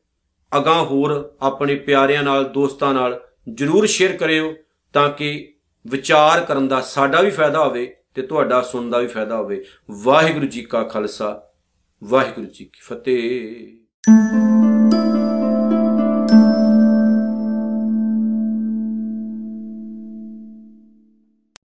ਅਗਾਹ ਹੋਰ ਆਪਣੇ ਪਿਆਰਿਆਂ ਨਾਲ, ਦੋਸਤਾਂ ਨਾਲ ਜਰੂਰ ਸ਼ੇਅਰ ਕਰਿਓ ਤਾਂ ਕਿ ਵਿਚਾਰ ਕਰਨ ਦਾ ਸਾਡਾ ਵੀ ਫਾਇਦਾ ਹੋਵੇ ਤੇ ਤੁਹਾਡਾ ਸੁਣਨ ਦਾ ਵੀ ਫਾਇਦਾ ਹੋਵੇ। ਵਾਹਿਗੁਰੂ ਜੀ ਕਾ ਖਾਲਸਾ, ਵਾਹਿਗੁਰੂ ਜੀ ਕੀ ਫਤਿਹ।